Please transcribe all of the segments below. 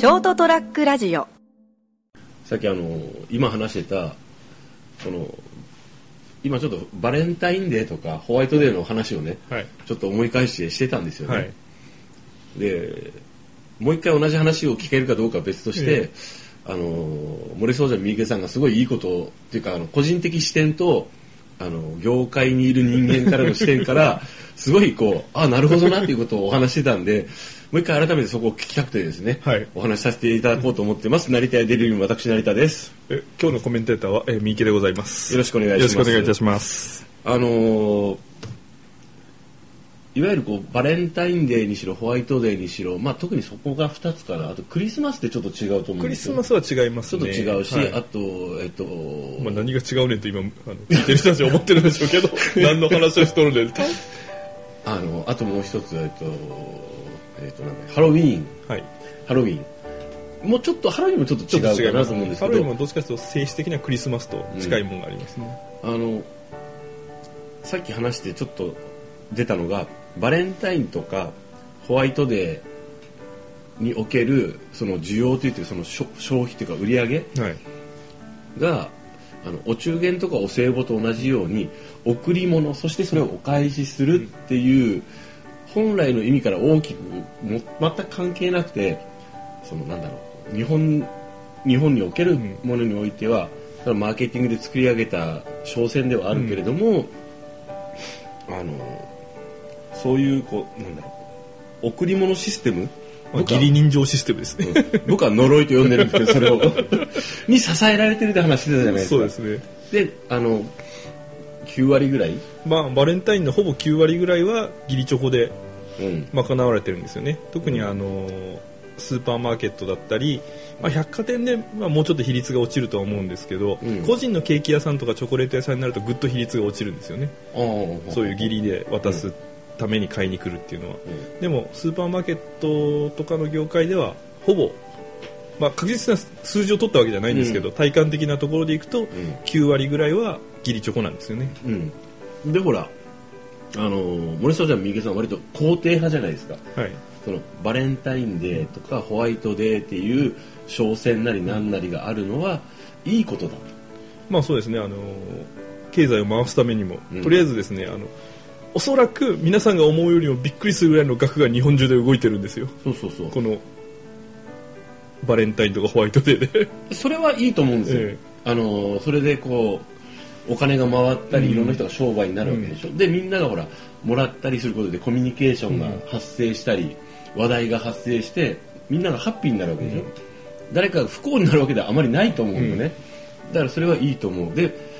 ショートトラックラジオ。さっきあの今話してたその今ちょっとバレンタインデーとかホワイトデーの話をね、はい。ちょっと思い返してしてたんですよね、はい。でもう一回同じ話を聞けるかどうかは別として、えあの森総者三池さんがすごいいいことっていうかあの個人的視点とあの業界にいる人間からの視点からすごいこうあなるほどなっていうことをお話してたんでもう一回改めてそこを聞きたくてですね、はい。お話しさせていただこうと思ってます。成田屋デリリウム私成田です。え今日のコメンテーターは、えー、三池でございます。よろしくお願いします。よろしくお願いいたします。あのーいわゆるこうバレンタインデーにしろホワイトデーにしろ、まあ、特にそこが2つかな。あとクリスマスってちょっと違うと思うんクリですよ。スマスは違いますちょっとね違うし、はい。あとえっと、まあ、何が違うねんと今あの聞いてる人たちは思ってるんでしょうけど 何の話をしとるんで。あのあともう一つえっと、えっとなんだハロウィーン。はい。ハロウィーン。もうちょっとハロウィーンもちょっと違うかなと思うんですけど。ハロウィンもどっちかというと性質的にはクリスマスと近いものがあります。ね、あのさっき話してちょっと出たのがバレンタインとかホワイトデーにおけるその需要というかその消消費というか売り上げはい。があのお中元とかお歳暮と同じように贈り物そしてそれをお返しするっていう本来の意味から大きくも全く関係なくてそのなんだろう日本日本におけるものにおいては、それはマーケティングで作り上げた商戦ではあるけれども、あのそういうこうなんだろう贈り物システム義理人情システムですね、僕は呪いと呼んでるんですけどそれを に支えられてるって話してたじゃないですか。そうですね。であの9割ぐらい、まあバレンタインのほぼ9割ぐらいは義理チョコでうん。賄われてるんですよね。特にあのスーパーマーケットだったり、まあ、百貨店で、まあ、もうちょっと比率が落ちるとは思うんですけど、うん。個人のケーキ屋さんとかチョコレート屋さんになるとぐっと比率が落ちるんですよね。そういう義理で渡すために買いに来るっていうのは、でもスーパーマーケットとかの業界ではほぼ、まあ、確実な数字を取ったわけじゃないんですけど、体感的なところでいくと9割ぐらいは義理チョコなんですよね。うん、うん、でほらあの森下ちゃん三池さん割と肯定派じゃないですか。はい。そのバレンタインデーとかホワイトデーっていう商戦なりなんなりがあるのはいいことだまあそうですね。あの経済を回すためにも、うん。とりあえずですねあのおそらく皆さんが思うよりもびっくりするぐらいの額が日本中で動いてるんですよ。そうそうそう。このバレンタインとかホワイトデーで。それはいいと思うんですよ、えあのそれでこうお金が回ったり、うんいろんな人が商売になるわけでしょ、でみんながほらもらったりすることでコミュニケーションが発生したり、話題が発生してみんながハッピーになるわけでしょ、誰かが不幸になるわけではあまりないと思うよね、だからそれはいいと思う。で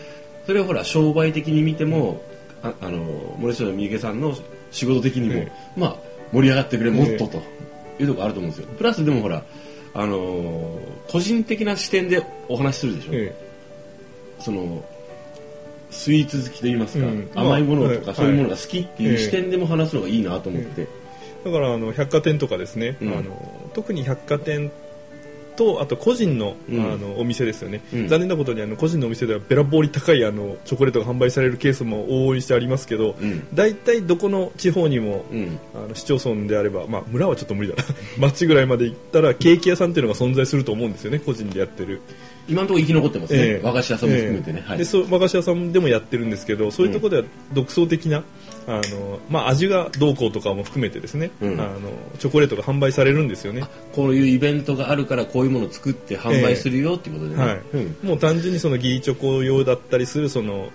それをほら商売的に見てもああの森下三池さんの仕事的にも、えまあ盛り上がってくれもっとえというところあると思うんですよ。プラスでもほらあの個人的な視点でお話しするでしょ、えそのスイーツ好きと言いますか、うん。甘いものとまあかそういうものが好きっていうはい。視点でも話すのがいいなと思って、だからあの百貨店とかですね、うん。あの特に百貨店とあと個人の,、うん。あのお店ですよね、うん。残念なことにあの個人のお店ではべらぼうに高いあのチョコレートが販売されるケースも往々にしてありますけど、うん。大体どこの地方にも、うん。あの市町村であれば、まあ、村はちょっと無理だな。町ぐらいまで行ったらケーキ屋さんっていうのが存在すると思うんですよね個人でやってる今のところ生き残ってますね、ええ。和菓子屋さんも含めてね、はい。ええでそう和菓子屋さんでもやってるんですけどそういうところでは独創的な、あのまあ、味がどうこうとかも含めてですね、うん。あのチョコレートが販売されるんですよね。こういうイベントがあるからこういうものを作って販売するよっていうことでね、はい。うん。もう単純にそのギリチョコ用だったりするその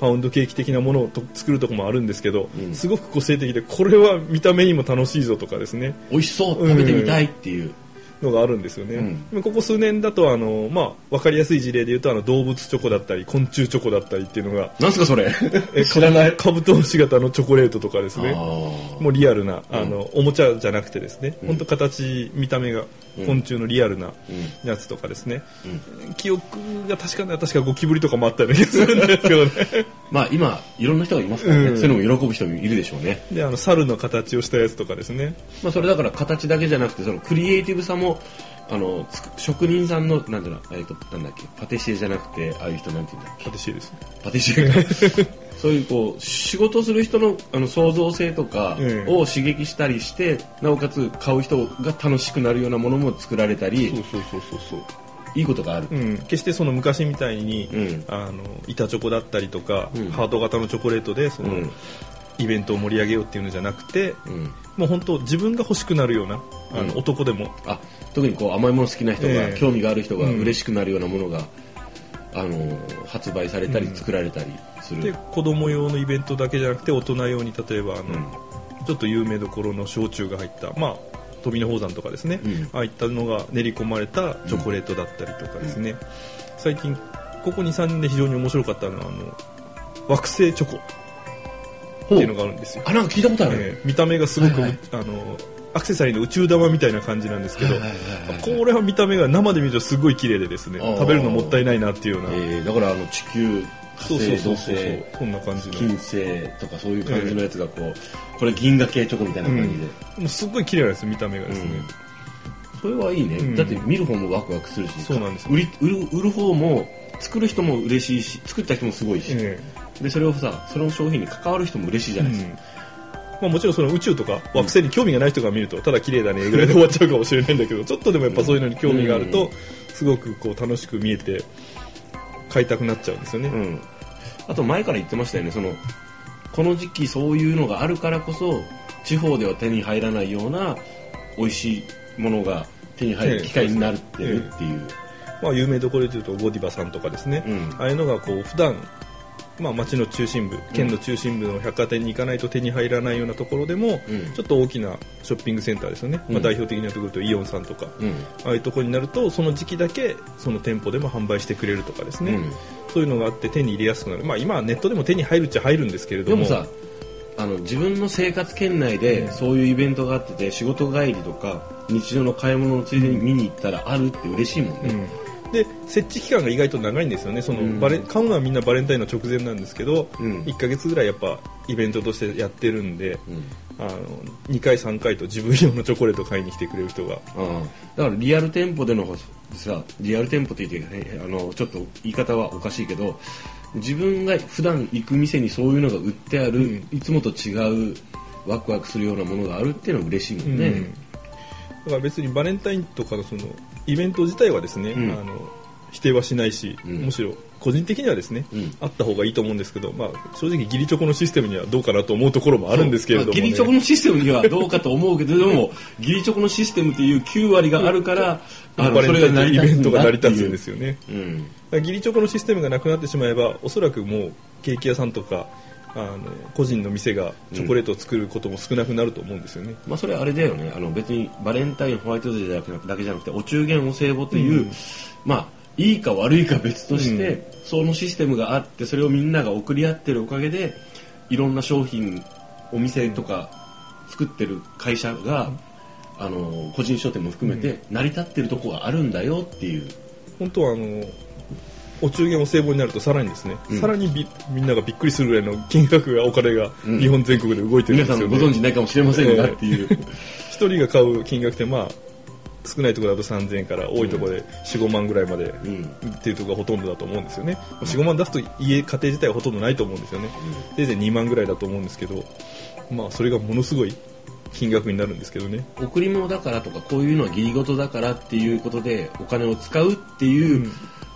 パウンドケーキ的なものをと作るとこもあるんですけど、うん。すごく個性的でこれは見た目にも楽しいぞとかですね。美味しそう。食べてみたいっていう、のがあるんですよね、うん。ここ数年だとあの、まあ、分かりやすい事例で言うとあの動物チョコだったり昆虫チョコだったりっていうのがなんすかそれ？え知らない。カブトムシ型のチョコレートとかですね。もうリアルなあうんの、おもちゃじゃなくてですね、うん。本当形見た目が。うん昆虫のリアルなうん。やつとかですね、うん。記憶が確かな確かゴキブリとかもあったような気がするんですけどね。まあ今いろんな人がいますからね、うん。そういうのも喜ぶ人もいるでしょうね。であの猿の形をしたやつとかですね。まあ、それだから形だけじゃなくてそのクリエイティブさもあの職人さんのなんだろう、えー、となんだっけパティシエじゃなくてああいう人なんて言うんだっけ？パティシエです。ねパティシエか。そういうこう仕事する人のあの創造性とかええ。を刺激したりして、なおかつ買う人が楽しくなるようなものも作られたりそうそうそうそうそう。いいことがある、うん、決してその昔みたいに、うん。あの板チョコだったりとか、うん。ハート型のチョコレートでその、うんイベントを盛り上げようっていうのじゃなくてうん、もう本当自分が欲しくなるようなあの、うん。男でも。あ特にこう甘いもの好きな人が、ええ。興味がある人がうん。嬉しくなるようなものが、あの発売されたり作られたりする、で子供用のイベントだけじゃなくて大人用に例えばあの、うん。ちょっと有名どころの焼酎が入ったまあ富野宝山とかですね、うん。ああいったのが練り込まれたチョコレートだったりとかですね、最近ここ23年で非常に面白かったのはあの惑星チョコっていうのがあるんですよ。あなんか聞いたことある、えー見た目がすごく、はいはい。あのアクセサリーの宇宙玉みたいな感じなんですけど、はいはいはいはい。これは見た目が生で見るとすごい綺麗でですね食べるのもったいないなっていうような、えーだからあの地球火そうそうそうそう。星そんな感じの。金星とかそういう感じのやつがこう、これ銀河系チョコみたいな感じで、もうすっごい綺麗なんです見た目がですね、それはいいね、うん。だって見る方もワクワクするしそうなんですよ。売り売る売る方も作る人も嬉しいし作った人もすごいし、えでそれをさその商品に関わる人も嬉しいじえゃないですか、うん。まあ、もちろんその宇宙とか惑星に興味がない人が見るとただ綺麗だねぐらいで終わっちゃうかもしれないんだけどちょっとでもやっぱそういうのに興味があるうん。とすごくこう楽しく見えて買いたくなっちゃうんですよね、うん、あと前から言ってましたよねそのこの時期そういうのがあるからこそ地方では手に入らないような美味しいものが手に入る機会になるってるっていう、まあ、有名どころで言うとゴディバさんとかですね、うん。ああいうのがこう普段まあ町の中心部県の中心部の百貨店に行かないと手に入らないようなところでも、うん。ちょっと大きなショッピングセンターですよね、うん。まあ、代表的なところとイオンさんとか、うん。ああいうところになるとその時期だけその店舗でも販売してくれるとかですね、うん。そういうのがあって手に入れやすくなる、まあ、今はネットでも手に入るっちゃ入るんですけれども。でもさあの自分の生活圏内でそういうイベントがあってて仕事帰りとか日常の買い物のついでに見に行ったらあるって嬉しいもんね、うんで設置期間が意外と長いんですよね。その、うん。バレ買うのはみんなバレンタインの直前なんですけど、うん。1ヶ月ぐらいやっぱイベントとしてやってるんで、うん。あの2回3回と自分用のチョコレートを買いに来てくれる人が。だからリアル店舗でのさリアル店舗って言って、ね、あのちょっと言い方はおかしいけど自分が普段行く店にそういうのが売ってある、うん。いつもと違うワクワクするようなものがあるっていうのは嬉しいもんね、うん。だから別にバレンタインとかのそのイベント自体はですね、うん。あの否定はしないし、うん。むしろ個人的にはですね、うん。あった方がいいと思うんですけど、まあ、正直義理チョコのシステムにはどうかなと思うところもあるんですけれども、ね、まあギリチョコのシステムにはどうかと思うけどでもギリチョコのシステムっていう9割があるからあのバレンタイベントが成り立つんよですよね。うん。義理チョコのシステムがなくなってしまえばおそらくもうケーキ屋さんとかあの個人の店がチョコレートを作ることも少なくなると思うんですよね、まあそれあれだよね。あの別にバレンタインホワイトデーだけだけじゃなくてお中元お歳暮という、うん。まあいいか悪いか別として、そのシステムがあってそれをみんなが送り合ってるおかげでいろんな商品お店とか作ってる会社が、あの個人商店も含めて成り立ってるとこがあるんだよっていう、本当はあのお中元お歳暮になるとさらにですね、うん。さらにびみんながびっくりするぐらいの金額がお金がうん。日本全国で動いてるん皆さんですよ。ね、ご存知ないかもしれませんがっていう、一人が買う金額ってまあ少ないところだと3000円から多いところで45万ぐらいまでうん。っていうところがほとんどだと思うんですよね。45万出すと家家庭自体はほとんどないと思うんですよね。せいぜい2万ぐらいだと思うんですけどまあそれがものすごい金額になるんですけどね。贈り物だからとかこういうのは義理事だからっていうことでお金を使うっていう、うん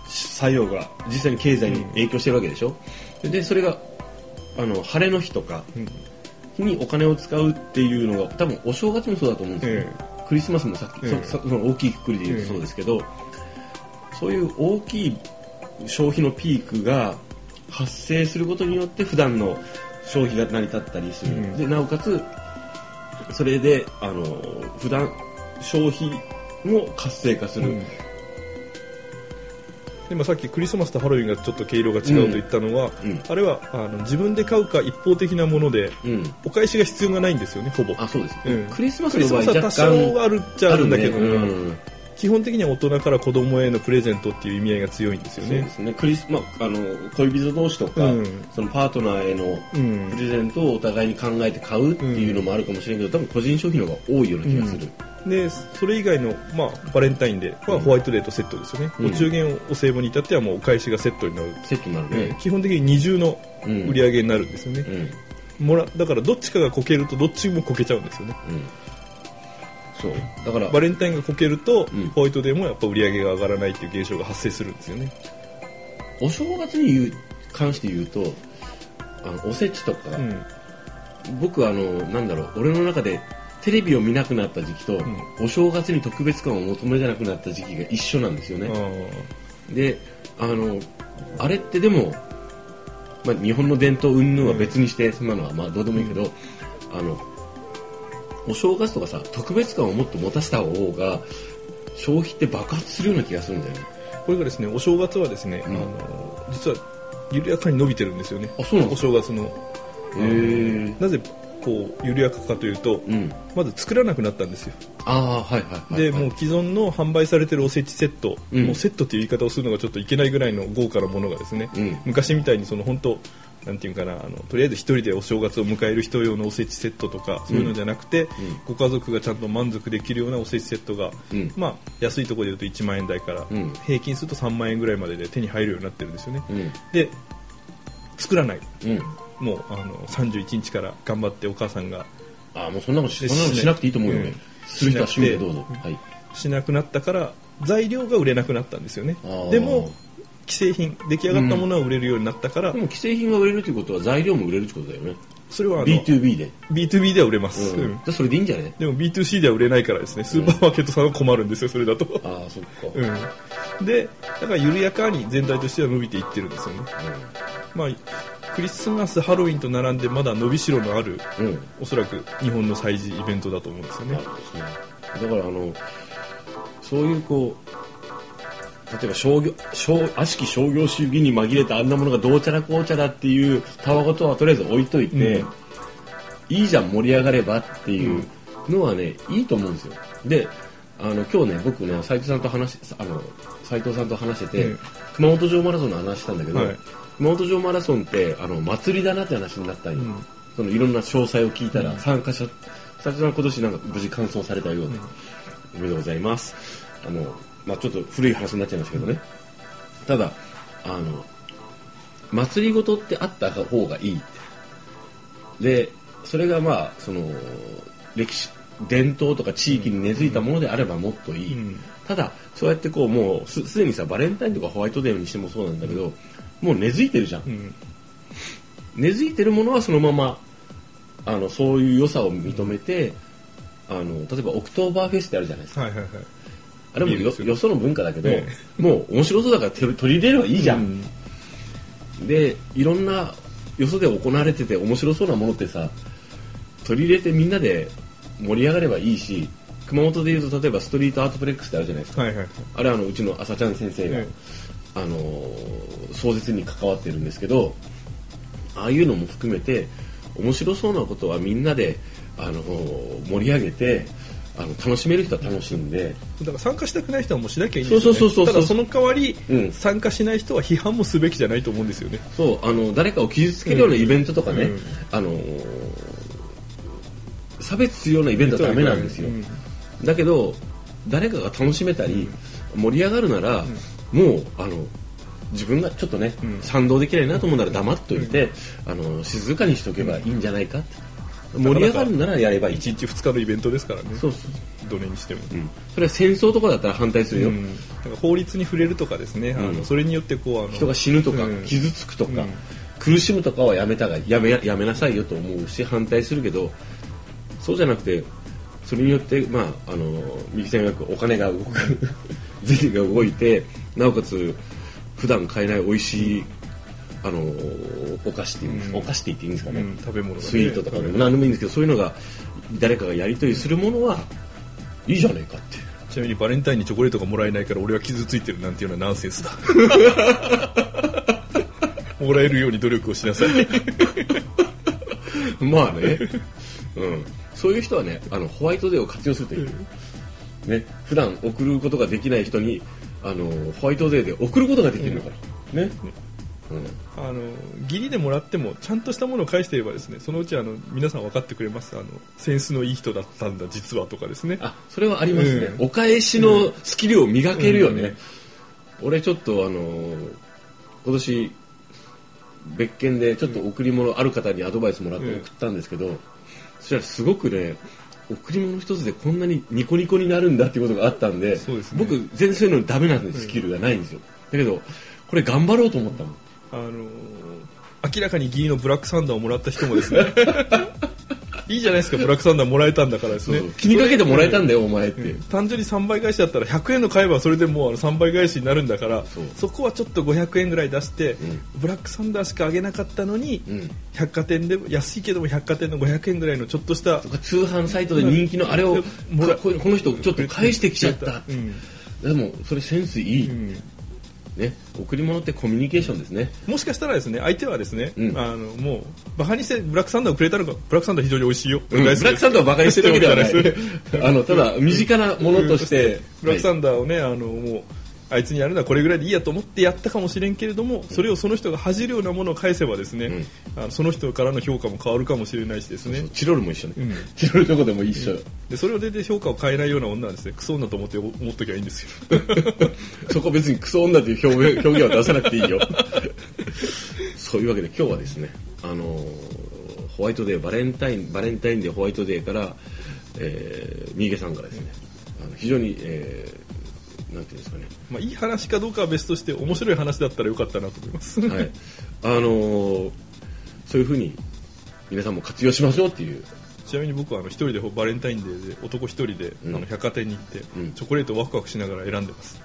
作用が実際に経済に影響してるわけでしょ、でそれがあの晴れの日とかうん。にお金を使うっていうのが多分お正月もそうだと思うんですよ、えクリスマスもさっき、ええ。その大きいくくりで言うとそうですけど、そういう大きい消費のピークが発生することによって普段の消費が成り立ったりする、うん。でなおかつそれであの普段消費も活性化する、うんでもさっきクリスマスとハロウィンがちょっと毛色が違うと言ったのは、うん。あれはあの自分で買うか一方的なものでうん。お返しが必要がないんですよねほぼ。あそうです、うん。クリスマスの場は多干少あるっちゃあるんだけど、ね。うん基本的には大人から子供へのプレゼントっていう意味合いが強いんですよね。そうですね。クリス、まあ、あの恋人同士とか、うん。そのパートナーへのうん。プレゼントをお互いに考えて買うっていうのもあるかもしれんけど多分個人消費の方が多いような気がする、でそれ以外の、まあ、バレンタインデーはホワイトデーとセットですよね、うん。お中元お歳暮に至ってはもうお返しがセットになる、セットになるね。基本的に二重の売り上げになるんですよね、うん。もらだからどっちかがこけるとどっちもこけちゃうんですよね。うん。そう。だからバレンタインがこけると、うん。ホワイトデーもやっぱ売り上げが上がらないっていう現象が発生するんですよね、お正月に言う関して言うとあのおせちとか、うん。僕あのなんだろう俺の中でテレビを見なくなった時期と、ん。お正月に特別感を求めなくなった時期が一緒なんですよね、であのあれってでも、まあ、日本の伝統云々は別にして、そんなのはまあどうでもいいけど、あのお正月とかさ特別感をもっと持たせた方が消費って爆発するような気がするんだよね。これがですねお正月はですね、うん。あの実は緩やかに伸びてるんですよね。あそうなんお正月のなぜこう緩やかかというと、うん。まず作らなくなったんですよ。ああはいはいはい、でもう既存の販売されてるおせちセット、うん。もうセットっていう言い方をするのがちょっといけないぐらいの豪華なものがですね、うん。昔みたいにその本当なんていうかなあのとりあえず一人でお正月を迎える人用のおせちセットとかそういうのじゃなくて、ご家族がちゃんと満足できるようなおせちセットが、うん。まあ、安いところで言うと1万円台から、うん。平均すると3万円ぐらいまでで手に入るようになってるんですよね、うん。で作らない。うん。もうあの31日から頑張ってお母さんが。ああもうそんなのししなくていいと思うよね、うん。する人は趣どうぞ、はい。しなくなったから材料が売れなくなったんですよね。でも既製品出来上がったものは売れるようになったから、でも既製品が売れるということは材料も売れるってことだよね。それはあの B2B で、B2B では売れます、うん。それでいいんじゃない？でも B2C では売れないからですね。スーパーマーケットさんは困るんですよそれだと、ああそっか、うん、でだから緩やかに全体としては伸びていってるんですよねまあクリスマスハロウィンと並んでまだ伸びしろのあるうん、うんおそらく日本の祭事イベントだと思うんですよね。ね。だからあのそういうこう例えば商業商悪しき商業主義に紛れたあんなものがどうちゃらこうちゃらっていうたわごとはとりあえず置いといて、うん。いいじゃん盛り上がればっていうのはね、いいと思うんですよ。であの今日ね僕ね斉藤さんと話しあの斉藤さんと話してて、うん。熊本城マラソンの話したんだけど、はい熊本城マラソンってあの祭りだなって話になったんよ、うん。そのいろんな詳細を聞いたら、参加者さん今年なんか無事完走されたようで、おめでとうございます。あの、まあ、ちょっと古い話になっちゃいましたけどね。ただあの祭りごとってあった方がいいでそれがまあその歴史伝統とか地域に根付いたものであればもっといい、うん。ただそうやってこうもうすすでにさバレンタインとかホワイトデーにしてもそうなんだけどもう根付いてるじゃん、うん。根付いてるものはそのままあのそういう良さを認めてあの例えばオクトーバーフェスってあるじゃないですか。はいはいはい。あれもよよ。よその文化だけど、えもう面白そうだから取り入れればいいじゃん、うん。でいろんなよそで行われてて面白そうなものってさ取り入れてみんなで盛り上がればいいし熊本でいうと例えばストリートアートプレックスってあるじゃないですか、はいはいはい。あれはあのうちの朝ちゃん先生が、えあのー壮絶に関わってるんですけどああいうのも含めて面白そうなことはみんなで、あのー盛り上げてあの楽しめる人は楽しんで。だから参加したくない人はもうしなきゃいいんですよ、ね、そうそうそうただその代わり、うん。参加しない人は批判もすべきじゃないと思うんですよね。そうあの誰かを傷つけるようなイベントとかね、うん。あのー差別するようなイベントはダメなんですよ、うん。だけど誰かが楽しめたり、盛り上がるなら、もうあの自分がちょっとね、うん。賛同できないなと思うなら黙っといて、あの静かにしとけばいいんじゃないかって、盛り上がるならやればいい。1日2日のイベントですからね。そうそう、どれにしても、うん、それは戦争とかだったら反対するよ、うん。法律に触れるとかですね、あうん。のそれによってこうあの人が死ぬとか、うん。傷つくとか、うん。苦しむとかはやめたがやめやめなさいよと思うし反対するけどそうじゃなくてそれによって、まあ、あの右線がお金が動く。銭が動いてなおかつ普段買えない美味しいあのお菓子っていうんです、うん。お菓子って言っていいんですかね、うん食べ物がね。スイートとかでも何でもいいんですけどそういうのが誰かがやり取りするものはいいじゃないかって。ちなみにバレンタインにチョコレートがもらえないから俺は傷ついてるなんていうのはナンセンスだ。もらえるように努力をしなさい。まあね、うん、そういう人はねあのホワイトデーを活用するといい、ね、普段送ることができない人にあのホワイトデーで送ることができるのから、ね。うん。あの義理でもらってもちゃんとしたものを返していればですねそのうちあの皆さん分かってくれます。あのセンスのいい人だったんだ実はとかですね。あそれはありますね、うん。お返しのスキルを磨けるよね、俺ちょっとあのー今年別件でちょっと贈り物ある方にアドバイスもらってうん送ったんですけど、そしたらすごくね贈り物一つでこんなにニコニコになるんだっていうことがあったんでそうですね。僕全然そういうのダメなんですスキルがないんですよ。だけどこれ頑張ろうと思ったもん。あの明らかに義理のブラックサンダーをもらった人もですね いいじゃないですかブラックサンダーもらえたんだからですね。気にかけてもらえたんだよお前って、単純に3倍返しだったら100円の買えばそれでもうあの3倍返しになるんだからそこはちょっと500円ぐらい出して、ブラックサンダーしかあげなかったのに、うん。百貨店で安いけども百貨店の500円ぐらいのちょっとした通販サイトで人気のあれをここの人ちょっと返してきちゃった、うん。でもそれセンスいい、うんね贈り物ってコミュニケーションですね。もしかしたらですね相手はですね、うん。あのもうバカにしてブラックサンダーをくれたのかブラックサンダー非常に美味しいよ、ブラ大好き。ックサンダーをバカにしてるわけでは ない。あのただ身近なものとして ブラックサンダーをね、あのもうあいつにやるのはこれぐらいでいいやと思ってやったかもしれんけれども、それをその人が恥じるようなものを返せばですね、あのその人からの評価も変わるかもしれないしですね。チロルも一緒ね、うん。チロルどこでも一緒、でそれを出て評価を変えないような女はですねクソ女と思って思っときゃいいんですよ。そこ別にクソ女という表現表現は出さなくていいよ。そういうわけで今日はですねあのーホワイトデーバレンタインバレンタインデーホワイトデーから、えー、三池さんからですねあの非常に、えー、なんていうんですかね。まあいい話かどうかは別として面白い話だったらよかったなと思います、はい、あのーそういうふうに皆さんも活用しましょうっていう。ちなみに僕はあの一人でバレンタインデーで男一人で、うん。あの百貨店に行って、うん。チョコレートをワクワクしながら選んでます。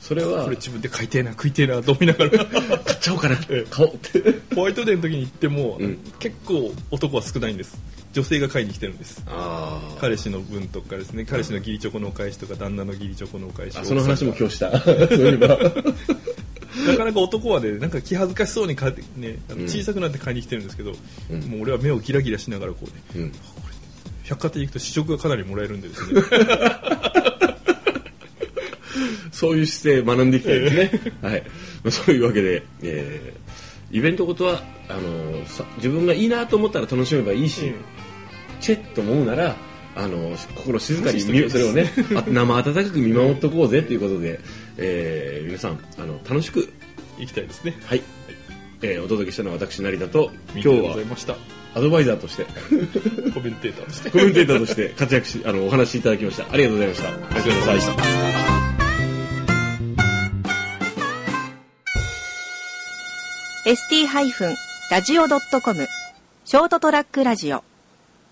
それはこれ自分で買いてえな食いてえなと思いながら。買っちゃおうかな。ええ。買おうって。ホワイトデーの時に行っても、うん。結構男は少ないんです女性が買いに来てるんです。彼氏の分とかですね。彼氏の義理チョコのお返しとか旦那の義理チョコのお返しをその話も今日した。そういえば。なかなか男はねなんか気恥ずかしそうに買ってね小さくなって買いに来てるんですけど、うん。もう俺は目をギラギラしながらこうねうん。百貨店に行くと試食がかなりもらえるんでですね。そういう姿勢学んでいきたいですね。はい。まあそういうわけで、えーイベントごとは、あのーさ自分がいいなと思ったら楽しめばいいし、うんチェッと思うなら、あのー心静かにそれをね、あ生温かく見守っておこうぜということで、えー皆さん、あの、楽しく、行きたいですねはい。えーお届けしたのは私、成田と、今日今日ございはましたアドバイザーとして、コメンテーターとしてコメンテーターとして活躍し、あの、お話しいただきました。ありがとうございました。ありがとうございましたー ST-radio.com ショートトラックラジオ